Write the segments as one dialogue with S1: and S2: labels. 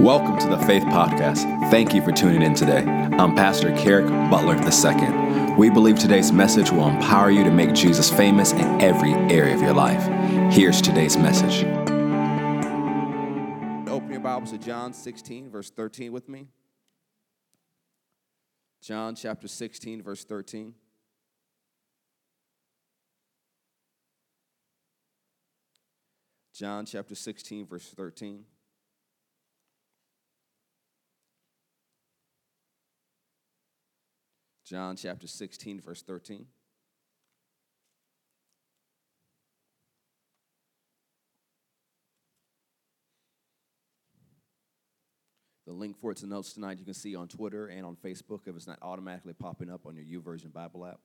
S1: Welcome to the Faith Podcast. Thank you for tuning in today. I'm Pastor Kerrick Butler II. We believe today's message will empower you to make Jesus famous in every area of your life. Here's today's message.
S2: Open your Bibles to John 16, verse 13 with me. John chapter 16, verse 13. John chapter 16, verse 13. John chapter 16, verse 13. The link for it to notes tonight you can see on Twitter and on Facebook if it's not automatically popping up on your YouVersion Bible app.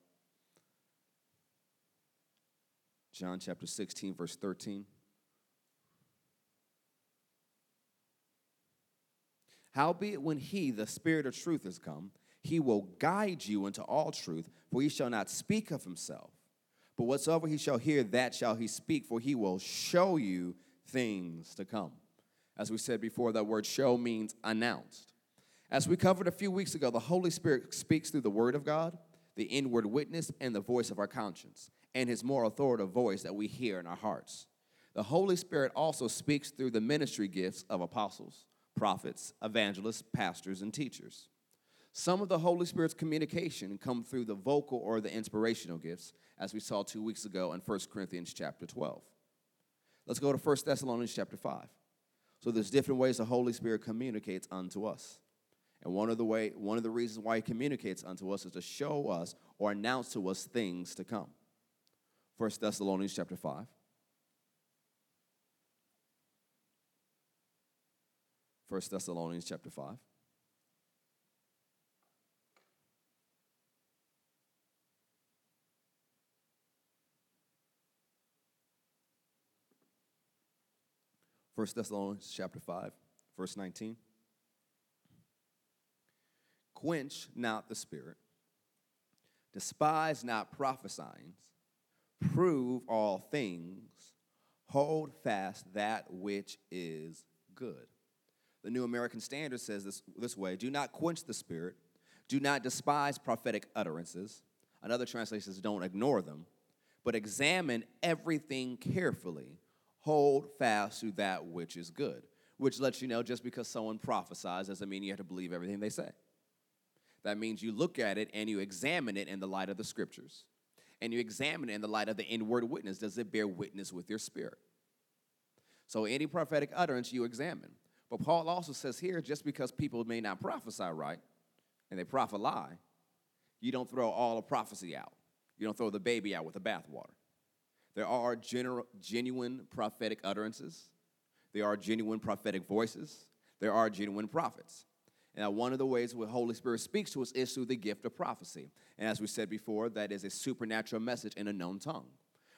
S2: John chapter 16, verse 13. Howbeit, when he, the Spirit of truth, is come, he will guide you into all truth, for he shall not speak of himself. But whatsoever he shall hear, that shall he speak, for he will show you things to come. As we said before, that word show means announced. As we covered a few weeks ago, the Holy Spirit speaks through the Word of God, the inward witness, and the voice of our conscience, and his more authoritative voice that we hear in our hearts. The Holy Spirit also speaks through the ministry gifts of apostles, prophets, evangelists, pastors, and teachers. Some of the Holy Spirit's communication come through the vocal or the inspirational gifts, as we saw two weeks ago in 1 Corinthians chapter 12. Let's go to 1 Thessalonians chapter 5. So there's different ways the Holy Spirit communicates unto us. And one of the way, one of the reasons why he communicates unto us is to show us or announce to us things to come. 1 Thessalonians chapter 5. 1 Thessalonians chapter 5. First Thessalonians chapter 5, verse 19. Quench not the spirit, despise not prophesying, prove all things, hold fast that which is good. The New American Standard says this, this way do not quench the spirit, do not despise prophetic utterances. Another translation says don't ignore them, but examine everything carefully hold fast to that which is good, which lets you know just because someone prophesies doesn't mean you have to believe everything they say. That means you look at it and you examine it in the light of the scriptures. And you examine it in the light of the inward witness. Does it bear witness with your spirit? So, any prophetic utterance you examine. But Paul also says here just because people may not prophesy right and they prophet lie, you don't throw all the prophecy out. You don't throw the baby out with the bathwater. There are gener- genuine prophetic utterances. There are genuine prophetic voices. There are genuine prophets. And one of the ways the Holy Spirit speaks to us is through the gift of prophecy. And as we said before, that is a supernatural message in a known tongue.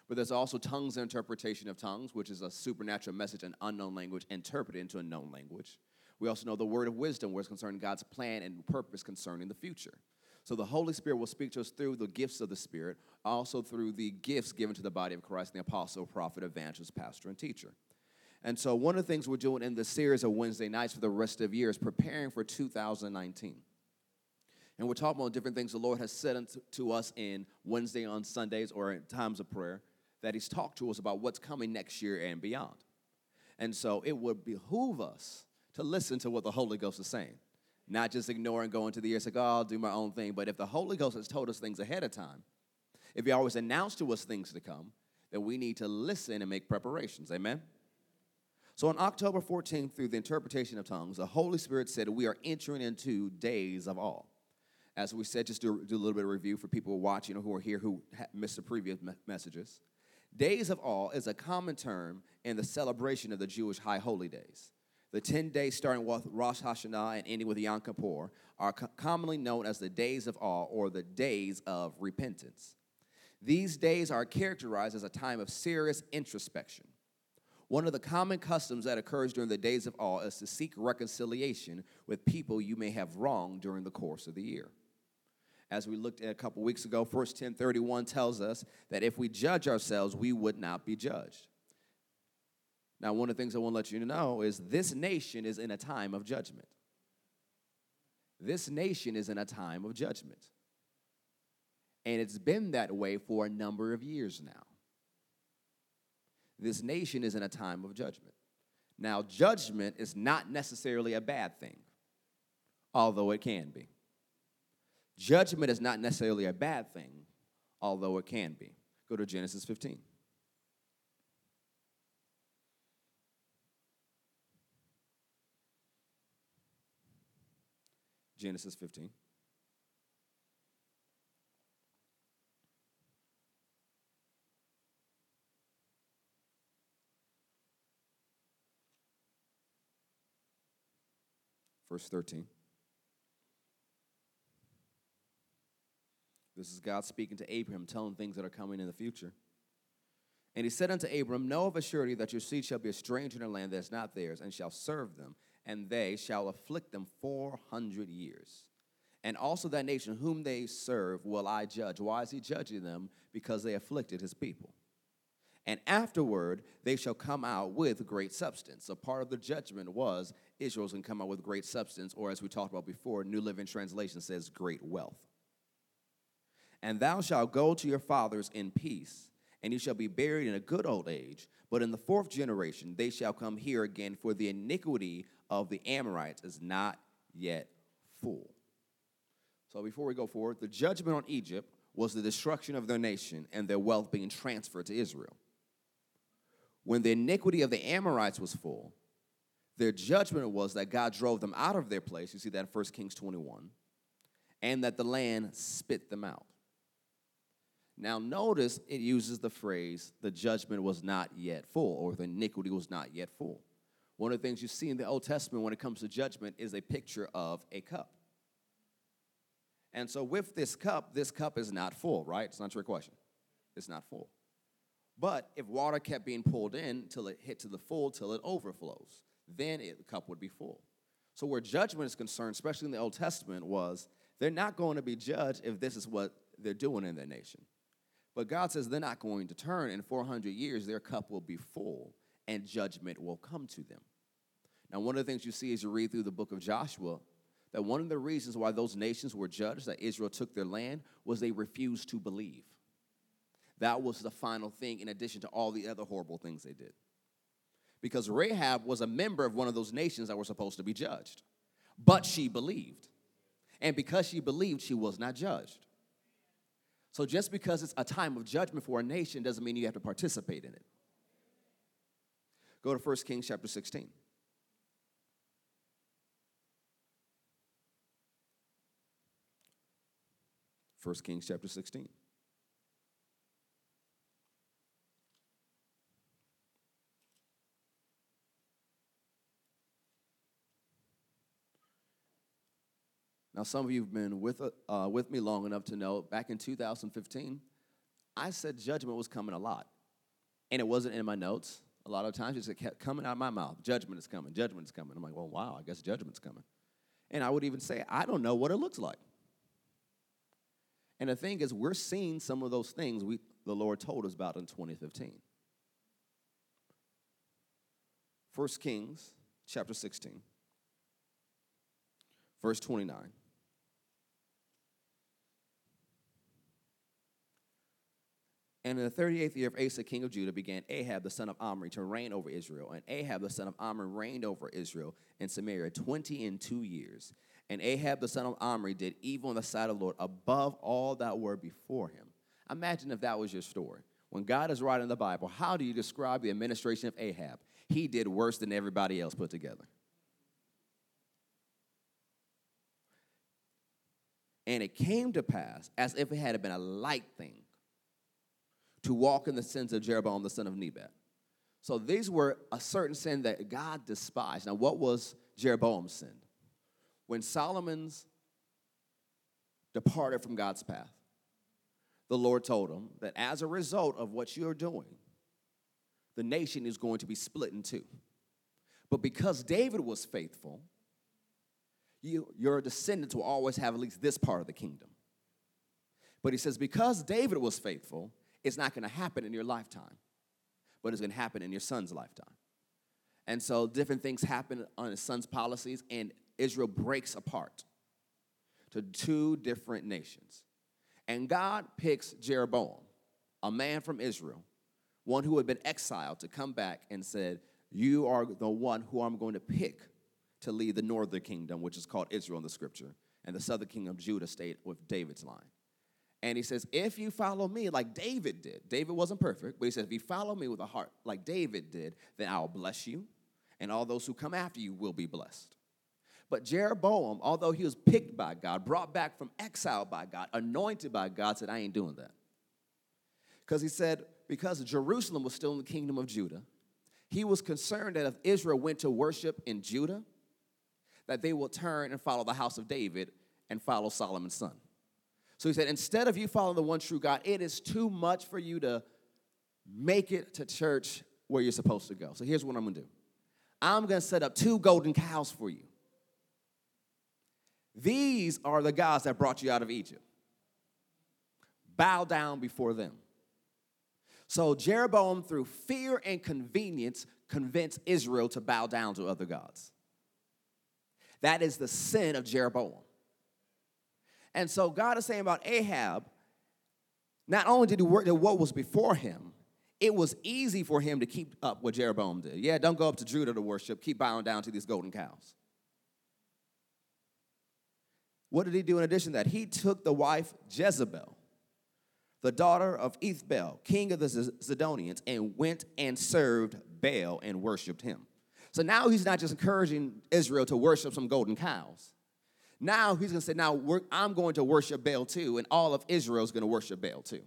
S2: But there's also tongues and interpretation of tongues, which is a supernatural message in unknown language interpreted into a known language. We also know the word of wisdom, where it's concerning God's plan and purpose concerning the future. So the Holy Spirit will speak to us through the gifts of the Spirit, also through the gifts given to the body of Christ, the apostle, prophet, evangelist, pastor, and teacher. And so one of the things we're doing in the series of Wednesday nights for the rest of the year is preparing for 2019. And we're talking about different things the Lord has said to us in Wednesday on Sundays or in times of prayer that He's talked to us about what's coming next year and beyond. And so it would behoove us to listen to what the Holy Ghost is saying not just ignore and go into the and say, oh, I'll do my own thing. But if the Holy Ghost has told us things ahead of time, if He always announced to us things to come, then we need to listen and make preparations. Amen? So on October 14th, through the interpretation of tongues, the Holy Spirit said we are entering into days of awe. As we said, just do, do a little bit of review for people watching or who are here who missed the previous me- messages. Days of awe is a common term in the celebration of the Jewish high holy days. The 10 days starting with Rosh Hashanah and ending with Yom Kippur are co- commonly known as the days of awe or the days of repentance. These days are characterized as a time of serious introspection. One of the common customs that occurs during the days of awe is to seek reconciliation with people you may have wronged during the course of the year. As we looked at a couple weeks ago, 1 1031 tells us that if we judge ourselves, we would not be judged. Now, one of the things I want to let you know is this nation is in a time of judgment. This nation is in a time of judgment. And it's been that way for a number of years now. This nation is in a time of judgment. Now, judgment is not necessarily a bad thing, although it can be. Judgment is not necessarily a bad thing, although it can be. Go to Genesis 15. Genesis 15. Verse 13. This is God speaking to Abraham, telling things that are coming in the future. And he said unto Abram, Know of a surety that your seed shall be a stranger in a land that is not theirs, and shall serve them, and they shall afflict them four hundred years. And also that nation whom they serve will I judge. Why is he judging them? Because they afflicted his people. And afterward they shall come out with great substance. So part of the judgment was Israel's going to come out with great substance, or as we talked about before, New Living Translation says great wealth. And thou shalt go to your fathers in peace, and he shall be buried in a good old age. But in the fourth generation they shall come here again, for the iniquity of the Amorites is not yet full. So before we go forward, the judgment on Egypt was the destruction of their nation and their wealth being transferred to Israel. When the iniquity of the Amorites was full, their judgment was that God drove them out of their place. You see that in 1 Kings 21. And that the land spit them out. Now, notice it uses the phrase, the judgment was not yet full, or the iniquity was not yet full. One of the things you see in the Old Testament when it comes to judgment is a picture of a cup. And so, with this cup, this cup is not full, right? It's not your question. It's not full. But if water kept being pulled in till it hit to the full, till it overflows, then it, the cup would be full. So, where judgment is concerned, especially in the Old Testament, was they're not going to be judged if this is what they're doing in their nation. But God says they're not going to turn. In 400 years, their cup will be full and judgment will come to them. Now, one of the things you see as you read through the book of Joshua, that one of the reasons why those nations were judged, that Israel took their land, was they refused to believe. That was the final thing, in addition to all the other horrible things they did. Because Rahab was a member of one of those nations that were supposed to be judged, but she believed. And because she believed, she was not judged. So just because it's a time of judgment for a nation doesn't mean you have to participate in it. Go to 1 Kings chapter 16. First Kings chapter 16. Now, some of you have been with, uh, with me long enough to know back in 2015, I said judgment was coming a lot. And it wasn't in my notes. A lot of times it kept coming out of my mouth. Judgment is coming, judgment is coming. I'm like, well, wow, I guess judgment's coming. And I would even say, I don't know what it looks like. And the thing is, we're seeing some of those things we, the Lord told us about in 2015. 1 Kings chapter 16, verse 29. And in the 38th year of Asa, king of Judah, began Ahab the son of Omri to reign over Israel. And Ahab the son of Omri reigned over Israel in Samaria 20 and two years. And Ahab the son of Omri did evil in the sight of the Lord above all that were before him. Imagine if that was your story. When God is writing the Bible, how do you describe the administration of Ahab? He did worse than everybody else put together. And it came to pass as if it had been a light thing to walk in the sins of Jeroboam the son of Nebat. So these were a certain sin that God despised. Now, what was Jeroboam's sin? When Solomon's departed from God's path, the Lord told him that as a result of what you're doing, the nation is going to be split in two. But because David was faithful, you, your descendants will always have at least this part of the kingdom. But he says, because David was faithful, it's not going to happen in your lifetime, but it's going to happen in your son's lifetime. And so different things happen on his son's policies, and Israel breaks apart to two different nations. And God picks Jeroboam, a man from Israel, one who had been exiled, to come back and said, You are the one who I'm going to pick to lead the northern kingdom, which is called Israel in the scripture, and the southern kingdom of Judah stayed with David's line. And he says, If you follow me like David did, David wasn't perfect, but he says, If you follow me with a heart like David did, then I'll bless you, and all those who come after you will be blessed. But Jeroboam, although he was picked by God, brought back from exile by God, anointed by God, said, I ain't doing that. Because he said, because Jerusalem was still in the kingdom of Judah, he was concerned that if Israel went to worship in Judah, that they will turn and follow the house of David and follow Solomon's son. So he said, instead of you following the one true God, it is too much for you to make it to church where you're supposed to go. So here's what I'm gonna do I'm gonna set up two golden cows for you. These are the gods that brought you out of Egypt. Bow down before them. So Jeroboam, through fear and convenience, convinced Israel to bow down to other gods. That is the sin of Jeroboam. And so God is saying about Ahab, not only did he work at what was before him, it was easy for him to keep up what Jeroboam did. Yeah, don't go up to Judah to worship, keep bowing down to these golden cows. What did he do in addition to that? He took the wife Jezebel, the daughter of Ethbaal, king of the Zidonians, and went and served Baal and worshiped him. So now he's not just encouraging Israel to worship some golden cows. Now he's going to say, Now I'm going to worship Baal too, and all of Israel is going to worship Baal too.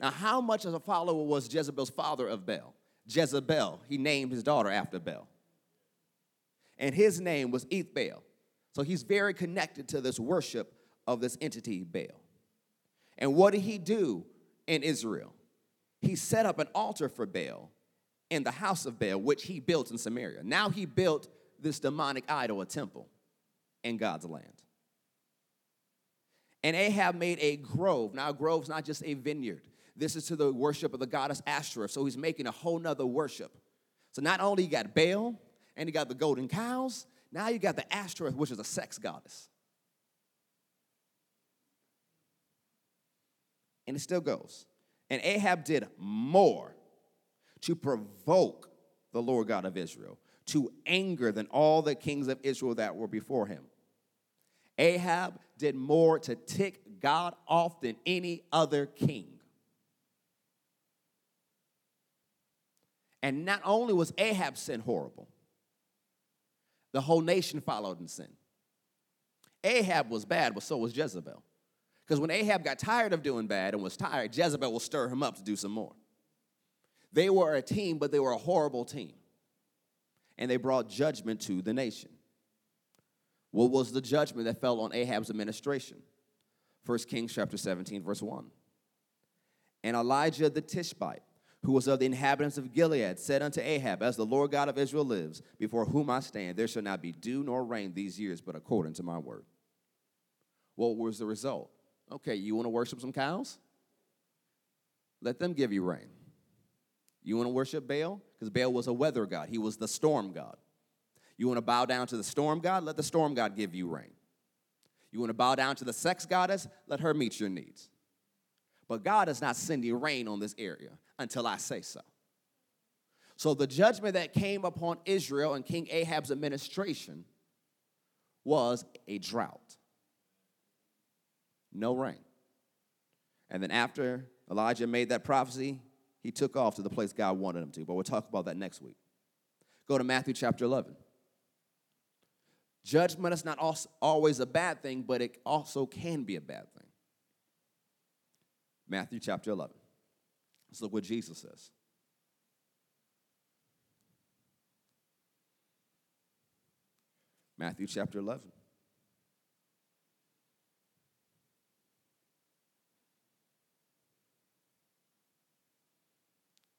S2: Now, how much of a follower was Jezebel's father of Baal? Jezebel, he named his daughter after Baal. And his name was Ethbaal. So he's very connected to this worship of this entity, Baal. And what did he do in Israel? He set up an altar for Baal in the house of Baal, which he built in Samaria. Now he built this demonic idol, a temple, in God's land. And Ahab made a grove. Now, a grove's not just a vineyard. This is to the worship of the goddess Ashtoreth. So he's making a whole nother worship. So not only you got Baal and you got the golden cows, now you got the Ashtoreth, which is a sex goddess. And it still goes. And Ahab did more to provoke the Lord God of Israel, to anger than all the kings of Israel that were before him. Ahab did more to tick God off than any other king. And not only was Ahab's sin horrible, the whole nation followed in sin. Ahab was bad, but so was Jezebel. Because when Ahab got tired of doing bad and was tired, Jezebel will stir him up to do some more. They were a team, but they were a horrible team. And they brought judgment to the nation. What was the judgment that fell on Ahab's administration? 1 Kings chapter 17, verse 1. And Elijah the Tishbite who was of the inhabitants of Gilead, said unto Ahab, As the Lord God of Israel lives, before whom I stand, there shall not be dew nor rain these years, but according to my word. What was the result? Okay, you want to worship some cows? Let them give you rain. You want to worship Baal? Because Baal was a weather god, he was the storm god. You want to bow down to the storm god? Let the storm god give you rain. You want to bow down to the sex goddess? Let her meet your needs. But God is not sending rain on this area until I say so. So the judgment that came upon Israel and King Ahab's administration was a drought. No rain. And then after Elijah made that prophecy, he took off to the place God wanted him to. But we'll talk about that next week. Go to Matthew chapter 11. Judgment is not always a bad thing, but it also can be a bad thing. Matthew chapter 11. Let's look what Jesus says. Matthew chapter 11.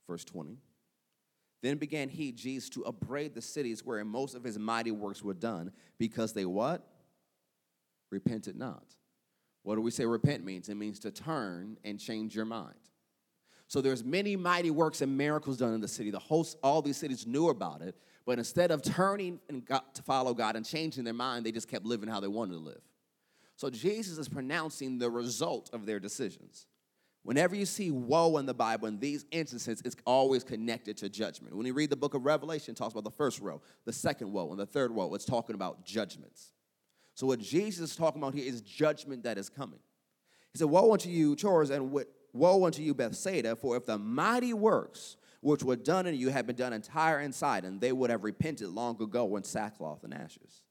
S2: Verse 20. Then began he, Jesus, to upbraid the cities wherein most of his mighty works were done, because they what? Repented not. What do we say repent means? It means to turn and change your mind. So there's many mighty works and miracles done in the city. The host, all these cities knew about it, but instead of turning and got to follow God and changing their mind, they just kept living how they wanted to live. So Jesus is pronouncing the result of their decisions. Whenever you see woe in the Bible, in these instances, it's always connected to judgment. When you read the book of Revelation, it talks about the first woe, the second woe, and the third woe. It's talking about judgments. So what Jesus is talking about here is judgment that is coming. He said, Woe unto you, Chorazin, and Woe unto you, Bethsaida, for if the mighty works which were done in you had been done in Tyre and Sidon, they would have repented long ago in sackcloth and ashes.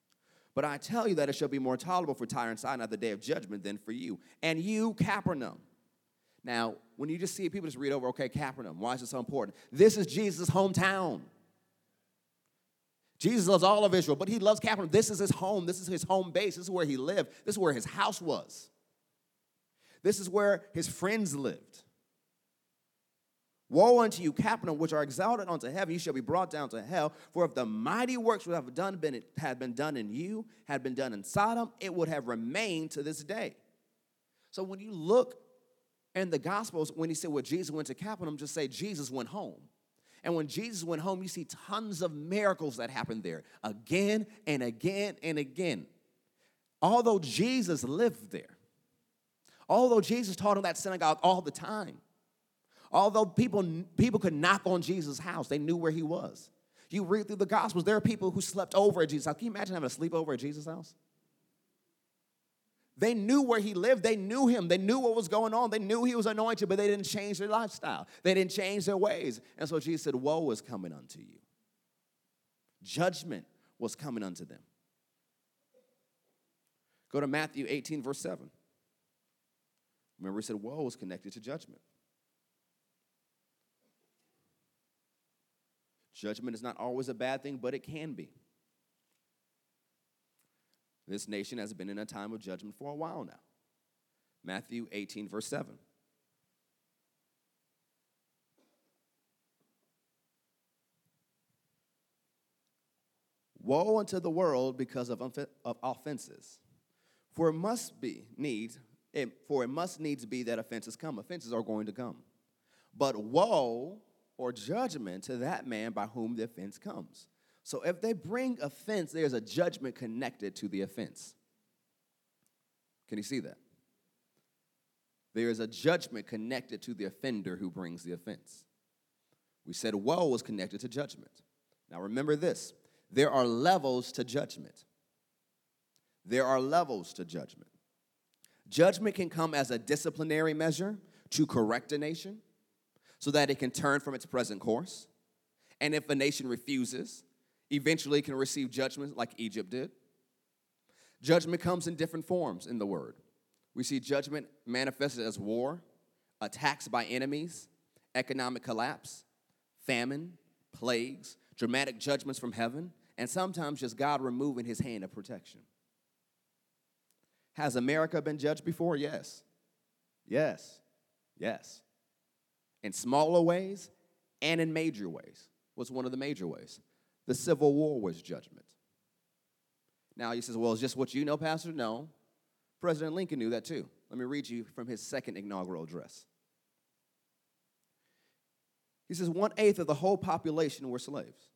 S2: But I tell you that it shall be more tolerable for Tyre and Sidon at the day of judgment than for you. And you, Capernaum. Now, when you just see people just read over, okay, Capernaum, why is it so important? This is Jesus' hometown. Jesus loves all of Israel, but he loves Capernaum. This is his home. This is his home base. This is where he lived. This is where his house was. This is where his friends lived. Woe unto you, Capernaum, which are exalted unto heaven, you shall be brought down to hell. For if the mighty works would have done been, had been done in you, had been done in Sodom, it would have remained to this day. So when you look in the Gospels, when he said, well, Jesus went to Capernaum, just say Jesus went home. And when Jesus went home, you see tons of miracles that happened there again and again and again. Although Jesus lived there, Although Jesus taught in that synagogue all the time. Although people, people could knock on Jesus' house, they knew where he was. You read through the Gospels, there are people who slept over at Jesus' house. Can you imagine having a sleepover at Jesus' house? They knew where he lived. They knew him. They knew what was going on. They knew he was anointed, but they didn't change their lifestyle. They didn't change their ways. And so Jesus said, Woe is coming unto you. Judgment was coming unto them. Go to Matthew 18, verse 7. Remember, he said woe is connected to judgment. Judgment is not always a bad thing, but it can be. This nation has been in a time of judgment for a while now. Matthew 18, verse 7. Woe unto the world because of, of offenses, for it must be needs for it must needs be that offenses come. Offenses are going to come. But woe or judgment to that man by whom the offense comes. So if they bring offense, there's a judgment connected to the offense. Can you see that? There is a judgment connected to the offender who brings the offense. We said woe was connected to judgment. Now remember this there are levels to judgment. There are levels to judgment. Judgment can come as a disciplinary measure to correct a nation so that it can turn from its present course. And if a nation refuses, eventually can receive judgment like Egypt did. Judgment comes in different forms in the word. We see judgment manifested as war, attacks by enemies, economic collapse, famine, plagues, dramatic judgments from heaven, and sometimes just God removing his hand of protection. Has America been judged before? Yes. Yes. Yes. In smaller ways and in major ways. What's one of the major ways? The Civil War was judgment. Now he says, well, is just what you know, Pastor? No. President Lincoln knew that too. Let me read you from his second inaugural address. He says, one eighth of the whole population were slaves,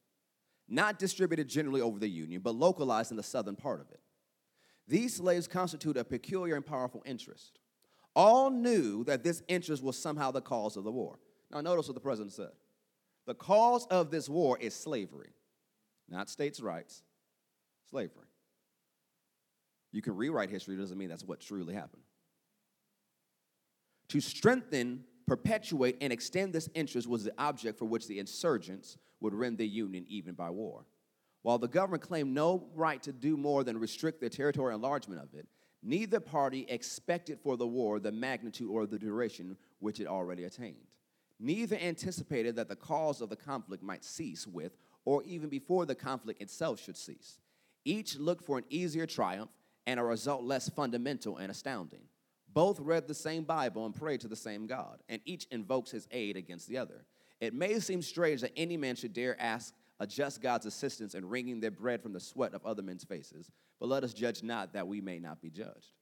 S2: not distributed generally over the Union, but localized in the southern part of it. These slaves constitute a peculiar and powerful interest. All knew that this interest was somehow the cause of the war. Now, notice what the president said. The cause of this war is slavery, not states' rights, slavery. You can rewrite history, doesn't mean that's what truly happened. To strengthen, perpetuate, and extend this interest was the object for which the insurgents would rend the Union even by war. While the government claimed no right to do more than restrict the territorial enlargement of it, neither party expected for the war the magnitude or the duration which it already attained. Neither anticipated that the cause of the conflict might cease with, or even before the conflict itself should cease. Each looked for an easier triumph and a result less fundamental and astounding. Both read the same Bible and prayed to the same God, and each invokes his aid against the other. It may seem strange that any man should dare ask adjust God's assistance in wringing their bread from the sweat of other men's faces. But let us judge not that we may not be judged.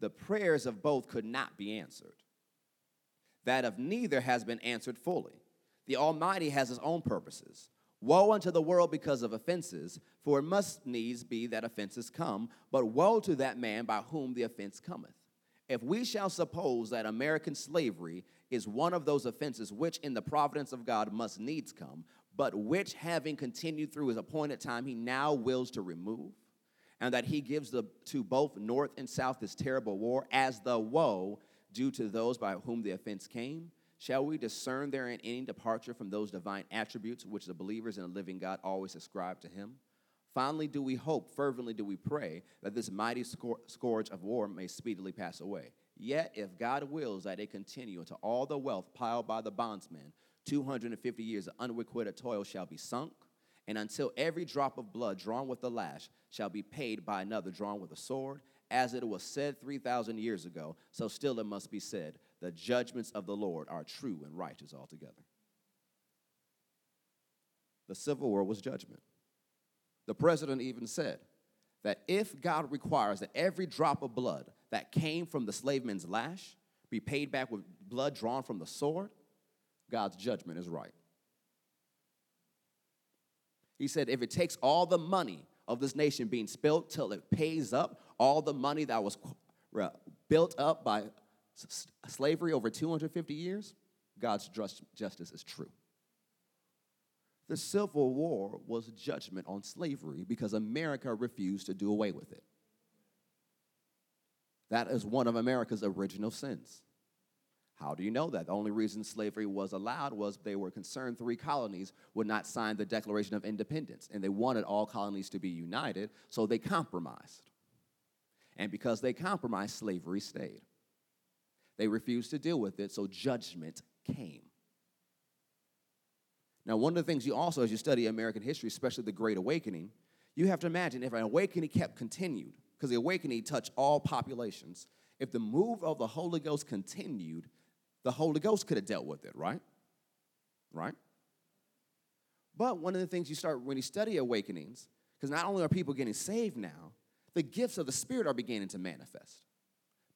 S2: The prayers of both could not be answered. That of neither has been answered fully. The Almighty has his own purposes. Woe unto the world because of offenses, for it must needs be that offenses come, but woe to that man by whom the offense cometh. If we shall suppose that American slavery is one of those offenses which in the providence of God must needs come, but which having continued through his appointed time, he now wills to remove, and that he gives the, to both north and south this terrible war as the woe due to those by whom the offense came, Shall we discern therein any departure from those divine attributes which the believers in the living God always ascribe to him? Finally, do we hope, fervently do we pray, that this mighty scourge of war may speedily pass away. Yet, if God wills that it continue until all the wealth piled by the bondsmen, 250 years of unrequited toil shall be sunk, and until every drop of blood drawn with the lash shall be paid by another drawn with a sword, as it was said 3,000 years ago, so still it must be said the judgments of the Lord are true and righteous altogether. The Civil War was judgment. The president even said that if God requires that every drop of blood that came from the slave man's lash be paid back with blood drawn from the sword, God's judgment is right. He said, if it takes all the money of this nation being spilt till it pays up all the money that was built up by slavery over 250 years, God's just, justice is true. The Civil War was judgment on slavery because America refused to do away with it. That is one of America's original sins. How do you know that? The only reason slavery was allowed was they were concerned three colonies would not sign the Declaration of Independence, and they wanted all colonies to be united, so they compromised. And because they compromised, slavery stayed. They refused to deal with it, so judgment came. Now, one of the things you also, as you study American history, especially the Great Awakening, you have to imagine if an awakening kept continued, because the awakening touched all populations, if the move of the Holy Ghost continued, the Holy Ghost could have dealt with it, right? Right? But one of the things you start when you study awakenings, because not only are people getting saved now, the gifts of the Spirit are beginning to manifest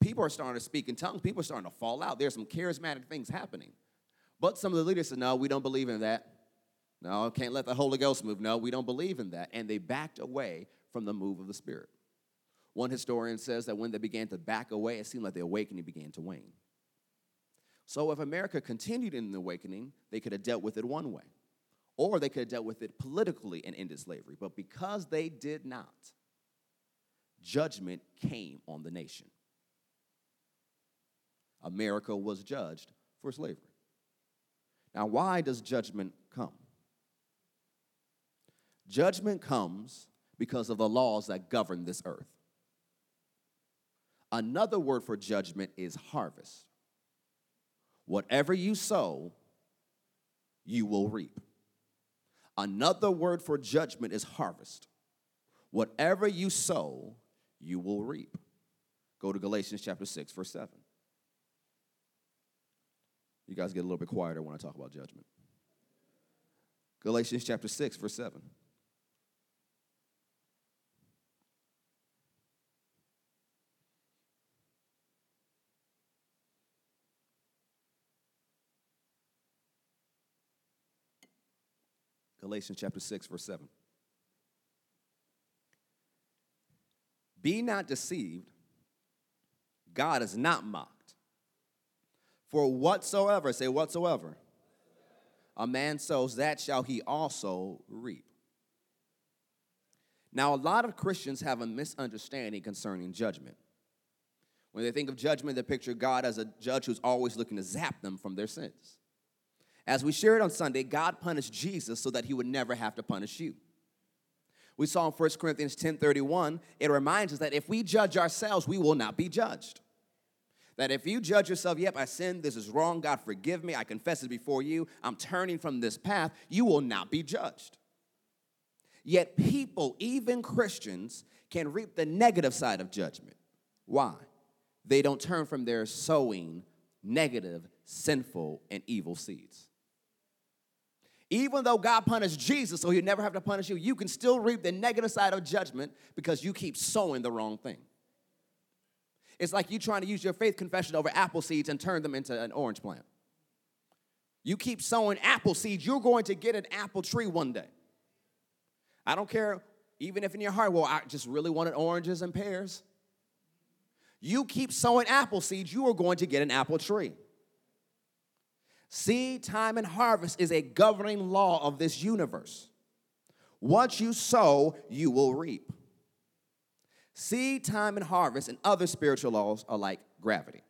S2: people are starting to speak in tongues. People are starting to fall out. There's some charismatic things happening. But some of the leaders said, no, we don't believe in that. No, can't let the Holy Ghost move. No, we don't believe in that. And they backed away from the move of the Spirit. One historian says that when they began to back away, it seemed like the awakening began to wane. So if America continued in the awakening, they could have dealt with it one way. Or they could have dealt with it politically and ended slavery. But because they did not, judgment came on the nation. America was judged for slavery. Now, why does judgment come? Judgment comes because of the laws that govern this earth. Another word for judgment is harvest. Whatever you sow, you will reap. Another word for judgment is harvest. Whatever you sow, you will reap. Go to Galatians chapter 6, verse 7. You guys get a little bit quieter when I talk about judgment. Galatians chapter 6, verse 7. Galatians chapter 6, verse 7. Be not deceived, God is not mocked. For whatsoever, say whatsoever, a man sows, that shall he also reap. Now, a lot of Christians have a misunderstanding concerning judgment. When they think of judgment, they picture God as a judge who's always looking to zap them from their sins. As we shared on Sunday, God punished Jesus so that he would never have to punish you. We saw in 1 Corinthians 10:31, it reminds us that if we judge ourselves, we will not be judged. That if you judge yourself, yep, I sinned, this is wrong, God forgive me, I confess it before you, I'm turning from this path, you will not be judged. Yet people, even Christians, can reap the negative side of judgment. Why? They don't turn from their sowing negative, sinful, and evil seeds. Even though God punished Jesus so he'd never have to punish you, you can still reap the negative side of judgment because you keep sowing the wrong thing. It's like you trying to use your faith confession over apple seeds and turn them into an orange plant. You keep sowing apple seeds, you're going to get an apple tree one day. I don't care, even if in your heart, well, I just really wanted oranges and pears. You keep sowing apple seeds, you are going to get an apple tree. Seed time and harvest is a governing law of this universe. What you sow, you will reap. Seed time and harvest and other spiritual laws are like gravity.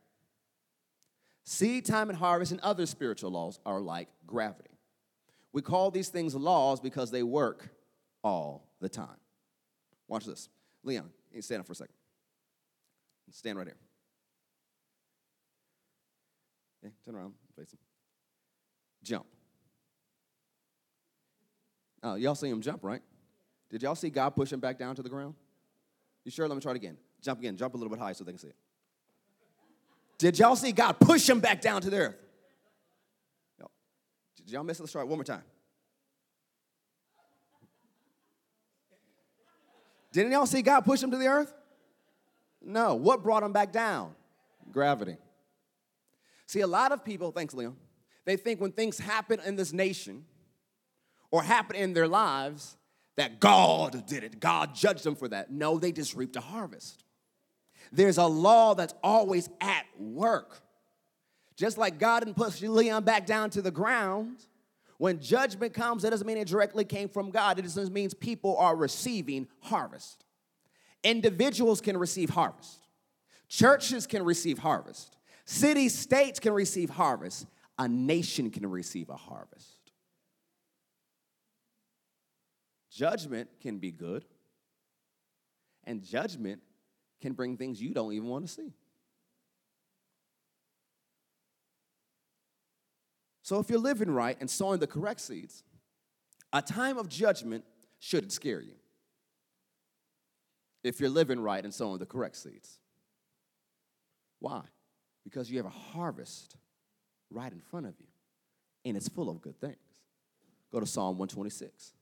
S2: Seed time and harvest and other spiritual laws are like gravity. We call these things laws because they work all the time. Watch this. Leon, stand up for a second. Stand right here. Okay, turn around, face him. Jump. Oh, y'all see him jump, right? Did y'all see God push him back down to the ground? You sure? Let me try it again. Jump again. Jump a little bit high so they can see it. Did y'all see God push him back down to the earth? Did y'all miss it? Let's try it one more time. Didn't y'all see God push him to the earth? No. What brought him back down? Gravity. See, a lot of people, thanks, Leon, they think when things happen in this nation or happen in their lives that God did it, God judged them for that. No, they just reaped a harvest. There's a law that's always at work. Just like God didn't push Leon back down to the ground, when judgment comes, that doesn't mean it directly came from God. It just means people are receiving harvest. Individuals can receive harvest. Churches can receive harvest. Cities, states can receive harvest. A nation can receive a harvest. Judgment can be good, and judgment can bring things you don't even want to see. So, if you're living right and sowing the correct seeds, a time of judgment shouldn't scare you. If you're living right and sowing the correct seeds. Why? Because you have a harvest right in front of you, and it's full of good things. Go to Psalm 126.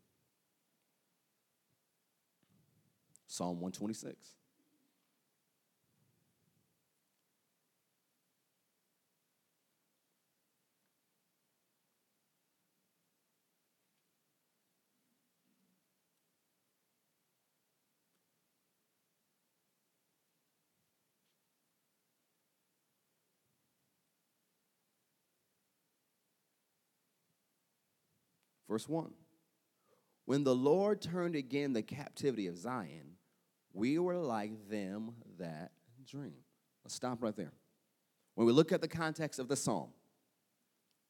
S2: Psalm 126. Verse 1 When the Lord turned again the captivity of Zion, we were like them that dream. Let's stop right there. When we look at the context of the psalm,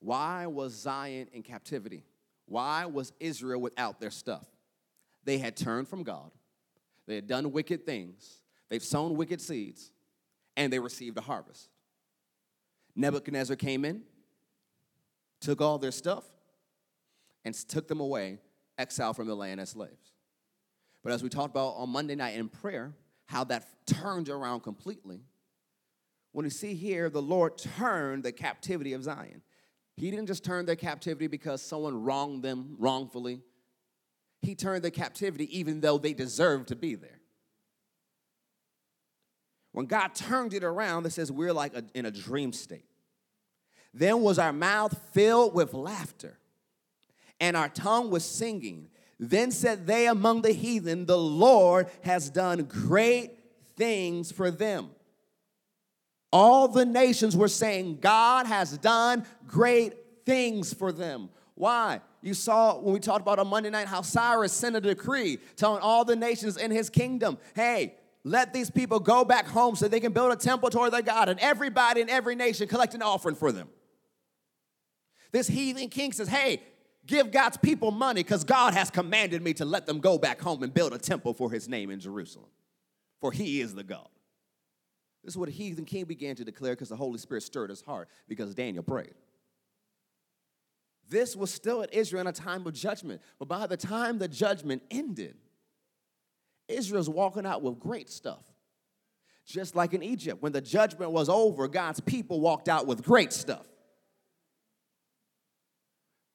S2: why was Zion in captivity? Why was Israel without their stuff? They had turned from God, they had done wicked things, they've sown wicked seeds, and they received a harvest. Nebuchadnezzar came in, took all their stuff, and took them away, exiled from the land as slaves. But as we talked about on Monday night in prayer, how that turned around completely. When we see here, the Lord turned the captivity of Zion. He didn't just turn their captivity because someone wronged them wrongfully. He turned the captivity even though they deserved to be there. When God turned it around, it says we're like a, in a dream state. Then was our mouth filled with laughter and our tongue was singing. Then said they among the heathen, The Lord has done great things for them. All the nations were saying, God has done great things for them. Why? You saw when we talked about on Monday night how Cyrus sent a decree telling all the nations in his kingdom, hey, let these people go back home so they can build a temple toward their God. And everybody in every nation collect an offering for them. This heathen king says, hey, give God's people money because God has commanded me to let them go back home and build a temple for his name in Jerusalem. For he is the God. This is what a heathen king began to declare because the Holy Spirit stirred his heart because Daniel prayed. This was still at Israel in a time of judgment. But by the time the judgment ended, Israel's walking out with great stuff. Just like in Egypt, when the judgment was over, God's people walked out with great stuff.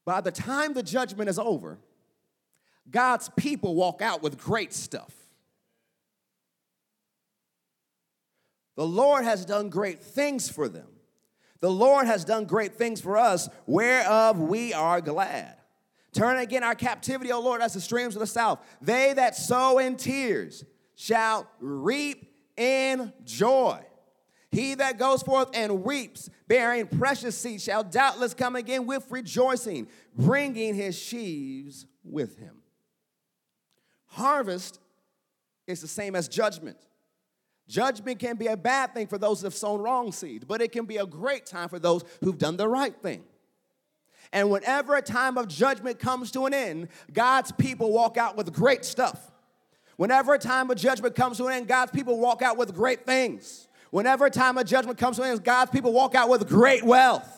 S2: By the time the judgment is over, God's people walk out with great stuff. The Lord has done great things for them. The Lord has done great things for us, whereof we are glad. Turn again our captivity, O Lord, as the streams of the south. They that sow in tears shall reap in joy. He that goes forth and weeps, bearing precious seed, shall doubtless come again with rejoicing, bringing his sheaves with him. Harvest is the same as judgment. Judgment can be a bad thing for those that have sown wrong seed, but it can be a great time for those who've done the right thing. And whenever a time of judgment comes to an end, God's people walk out with great stuff. Whenever a time of judgment comes to an end, God's people walk out with great things. Whenever a time of judgment comes to end, God's people walk out with great wealth.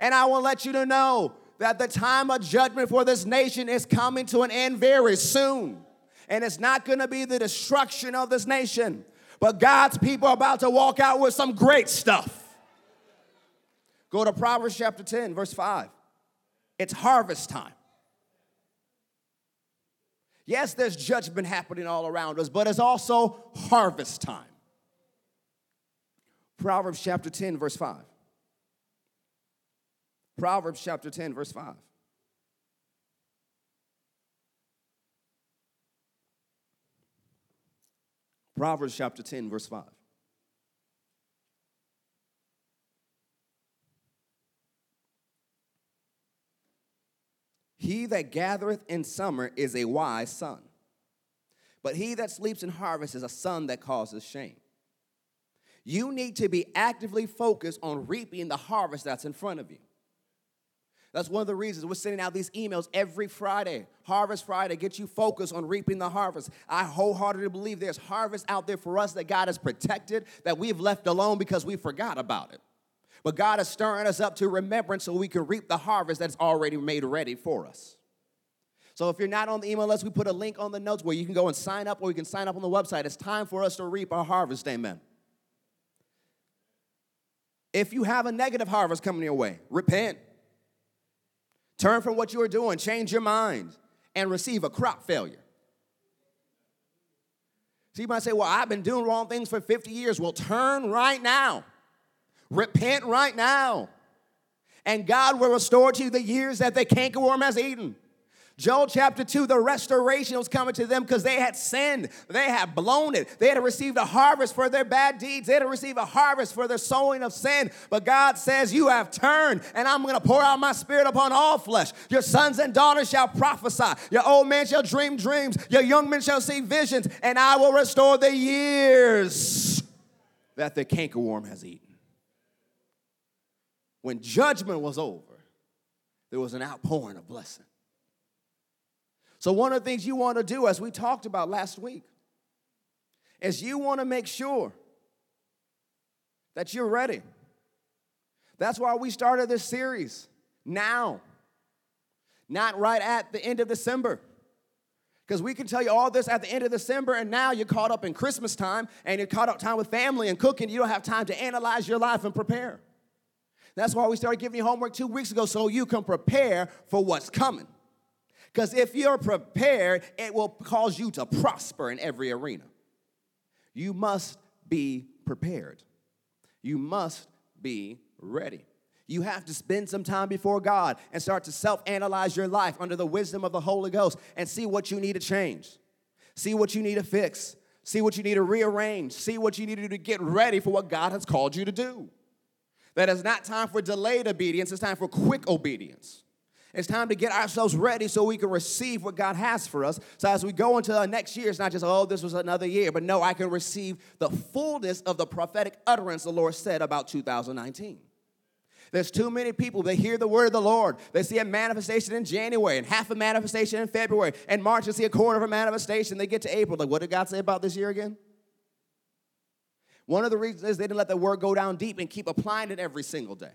S2: And I will let you to know that the time of judgment for this nation is coming to an end very soon. And it's not gonna be the destruction of this nation, but God's people are about to walk out with some great stuff. Go to Proverbs chapter 10, verse 5. It's harvest time. Yes, there's judgment happening all around us, but it's also harvest time. Proverbs chapter 10, verse 5. Proverbs chapter 10, verse 5. Proverbs chapter 10, verse 5. He that gathereth in summer is a wise son, but he that sleeps in harvest is a son that causes shame. You need to be actively focused on reaping the harvest that's in front of you. That's one of the reasons we're sending out these emails every Friday. Harvest Friday, get you focused on reaping the harvest. I wholeheartedly believe there's harvest out there for us that God has protected, that we've left alone because we forgot about it. But God is stirring us up to remembrance so we can reap the harvest that's already made ready for us. So if you're not on the email list, we put a link on the notes where you can go and sign up or you can sign up on the website. It's time for us to reap our harvest, amen. If you have a negative harvest coming your way, repent. Turn from what you are doing, change your mind, and receive a crop failure. So you might say, Well, I've been doing wrong things for 50 years. Well, turn right now. Repent right now. And God will restore to you the years that the cankerworm has eaten. Joel chapter 2, the restoration was coming to them because they had sinned. They had blown it. They had received a harvest for their bad deeds. They had received a harvest for their sowing of sin. But God says, You have turned, and I'm going to pour out my spirit upon all flesh. Your sons and daughters shall prophesy. Your old men shall dream dreams. Your young men shall see visions, and I will restore the years that the cankerworm has eaten when judgment was over, there was an outpouring of blessing. So, one of the things you want to do, as we talked about last week, is you want to make sure that you're ready. That's why we started this series now, not right at the end of December. Because we can tell you all this at the end of December, and now you're caught up in Christmas time and you're caught up time with family and cooking. You don't have time to analyze your life and prepare. That's why we started giving you homework two weeks ago so you can prepare for what's coming. Because if you're prepared, it will cause you to prosper in every arena. You must be prepared. You must be ready. You have to spend some time before God and start to self analyze your life under the wisdom of the Holy Ghost and see what you need to change, see what you need to fix, see what you need to rearrange, see what you need to do to get ready for what God has called you to do. That is not time for delayed obedience, it's time for quick obedience. It's time to get ourselves ready so we can receive what God has for us. So as we go into the next year, it's not just, oh, this was another year, but no, I can receive the fullness of the prophetic utterance the Lord said about 2019. There's too many people that hear the word of the Lord. They see a manifestation in January and half a manifestation in February. And March, they see a quarter of a manifestation. They get to April. Like, what did God say about this year again? One of the reasons is they didn't let the word go down deep and keep applying it every single day.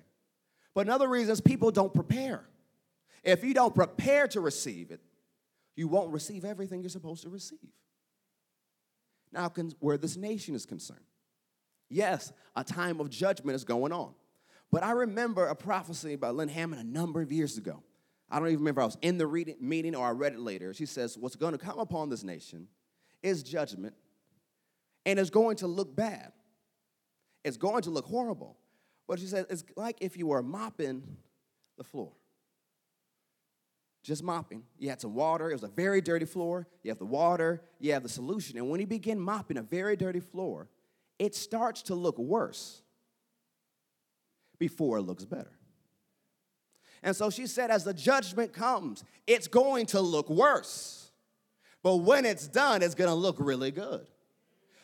S2: But another reason is people don't prepare. If you don't prepare to receive it, you won't receive everything you're supposed to receive. Now, where this nation is concerned, yes, a time of judgment is going on. But I remember a prophecy by Lynn Hammond a number of years ago. I don't even remember I was in the reading, meeting or I read it later. She says, What's going to come upon this nation is judgment, and it's going to look bad. It's going to look horrible. But she says, it's like if you were mopping the floor. Just mopping. You had some water. It was a very dirty floor. You have the water, you have the solution. And when you begin mopping a very dirty floor, it starts to look worse before it looks better. And so she said, as the judgment comes, it's going to look worse. But when it's done, it's gonna look really good.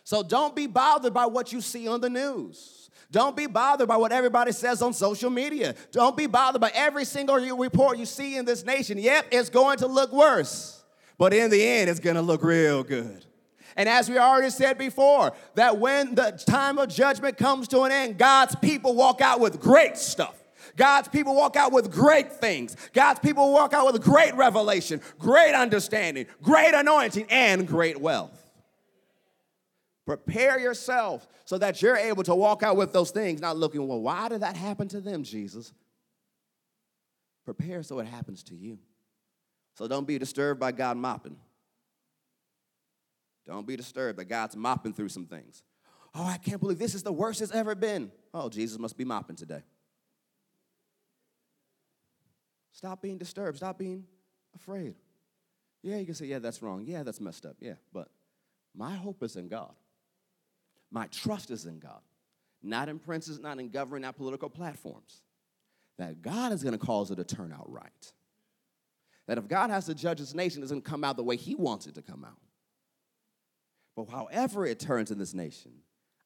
S2: So don't be bothered by what you see on the news. Don't be bothered by what everybody says on social media. Don't be bothered by every single report you see in this nation. Yep, it's going to look worse, but in the end, it's gonna look real good. And as we already said before, that when the time of judgment comes to an end, God's people walk out with great stuff. God's people walk out with great things. God's people walk out with great revelation, great understanding, great anointing, and great wealth. Prepare yourself so that you're able to walk out with those things, not looking, well, why did that happen to them, Jesus? Prepare so it happens to you. So don't be disturbed by God mopping. Don't be disturbed that God's mopping through some things. Oh, I can't believe this is the worst it's ever been. Oh, Jesus must be mopping today. Stop being disturbed. Stop being afraid. Yeah, you can say, yeah, that's wrong. Yeah, that's messed up. Yeah, but my hope is in God. My trust is in God, not in princes, not in government, not political platforms. That God is going to cause it to turn out right. That if God has to judge his nation, it doesn't come out the way he wants it to come out. But however it turns in this nation,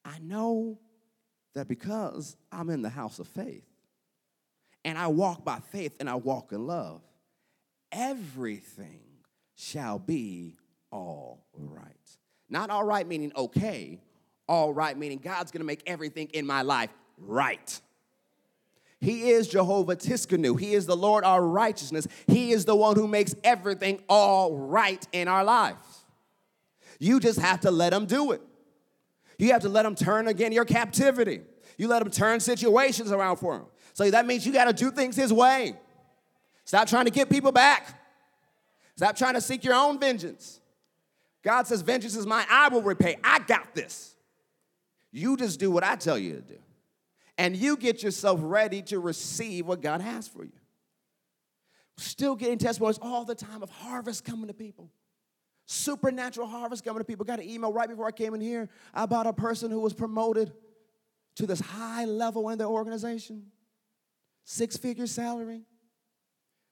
S2: I know that because I'm in the house of faith and I walk by faith and I walk in love, everything shall be all right. Not all right meaning okay, all right meaning God's gonna make everything in my life right. He is Jehovah Tsidkenu. He is the Lord our righteousness. He is the one who makes everything all right in our lives. You just have to let him do it. You have to let him turn again your captivity. You let him turn situations around for him. So that means you got to do things his way. Stop trying to get people back. Stop trying to seek your own vengeance. God says, Vengeance is mine, I will repay. I got this. You just do what I tell you to do. And you get yourself ready to receive what God has for you. Still getting testimonies all the time of harvest coming to people. Supernatural harvest coming to people. Got an email right before I came in here about a person who was promoted to this high level in their organization, six figure salary.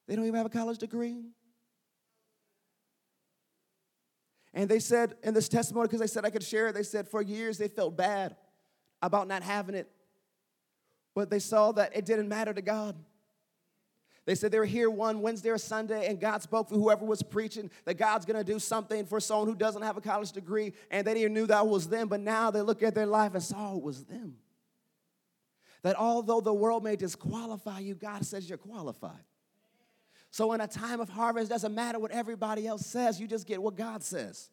S2: They don't even have a college degree. And they said in this testimony, because they said I could share it, they said for years they felt bad about not having it. But they saw that it didn't matter to God. They said they were here one Wednesday or Sunday, and God spoke for whoever was preaching that God's gonna do something for someone who doesn't have a college degree, and they didn't knew that was them, but now they look at their life and saw it was them. That although the world may disqualify you, God says you're qualified. So in a time of harvest, doesn't matter what everybody else says, you just get what God says.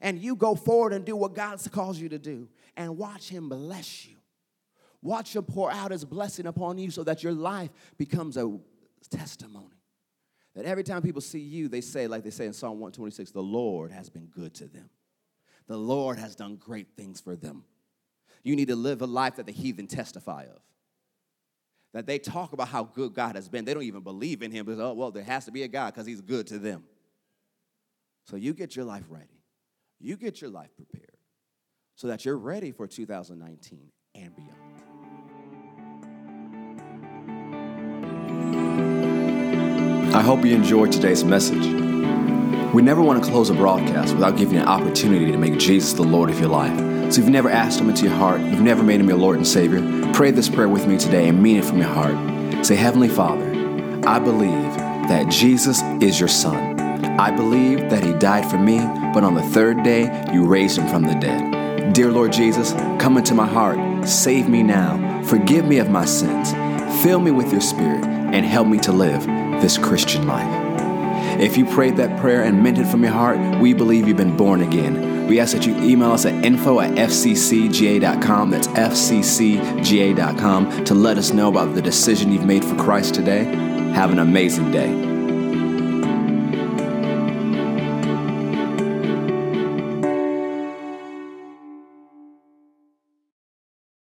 S2: And you go forward and do what God calls you to do, and watch Him bless you. Watch Him pour out His blessing upon you so that your life becomes a testimony. That every time people see you, they say, like they say in Psalm 126, the Lord has been good to them. The Lord has done great things for them. You need to live a life that the heathen testify of. That they talk about how good God has been. They don't even believe in Him, but oh, well, there has to be a God because He's good to them. So you get your life ready. You get your life prepared so that you're ready for 2019 and beyond.
S1: I hope you enjoyed today's message. We never want to close a broadcast without giving you an opportunity to make Jesus the Lord of your life. So if you've never asked Him into your heart, you've never made Him your Lord and Savior, pray this prayer with me today and mean it from your heart. Say, Heavenly Father, I believe that Jesus is your Son. I believe that He died for me, but on the third day, you raised Him from the dead. Dear Lord Jesus, come into my heart, save me now, forgive me of my sins, fill me with your Spirit, and help me to live this Christian life. If you prayed that prayer and meant it from your heart, we believe you've been born again. We ask that you email us at info at fccga.com, that's fccga.com, to let us know about the decision you've made for Christ today. Have an amazing day.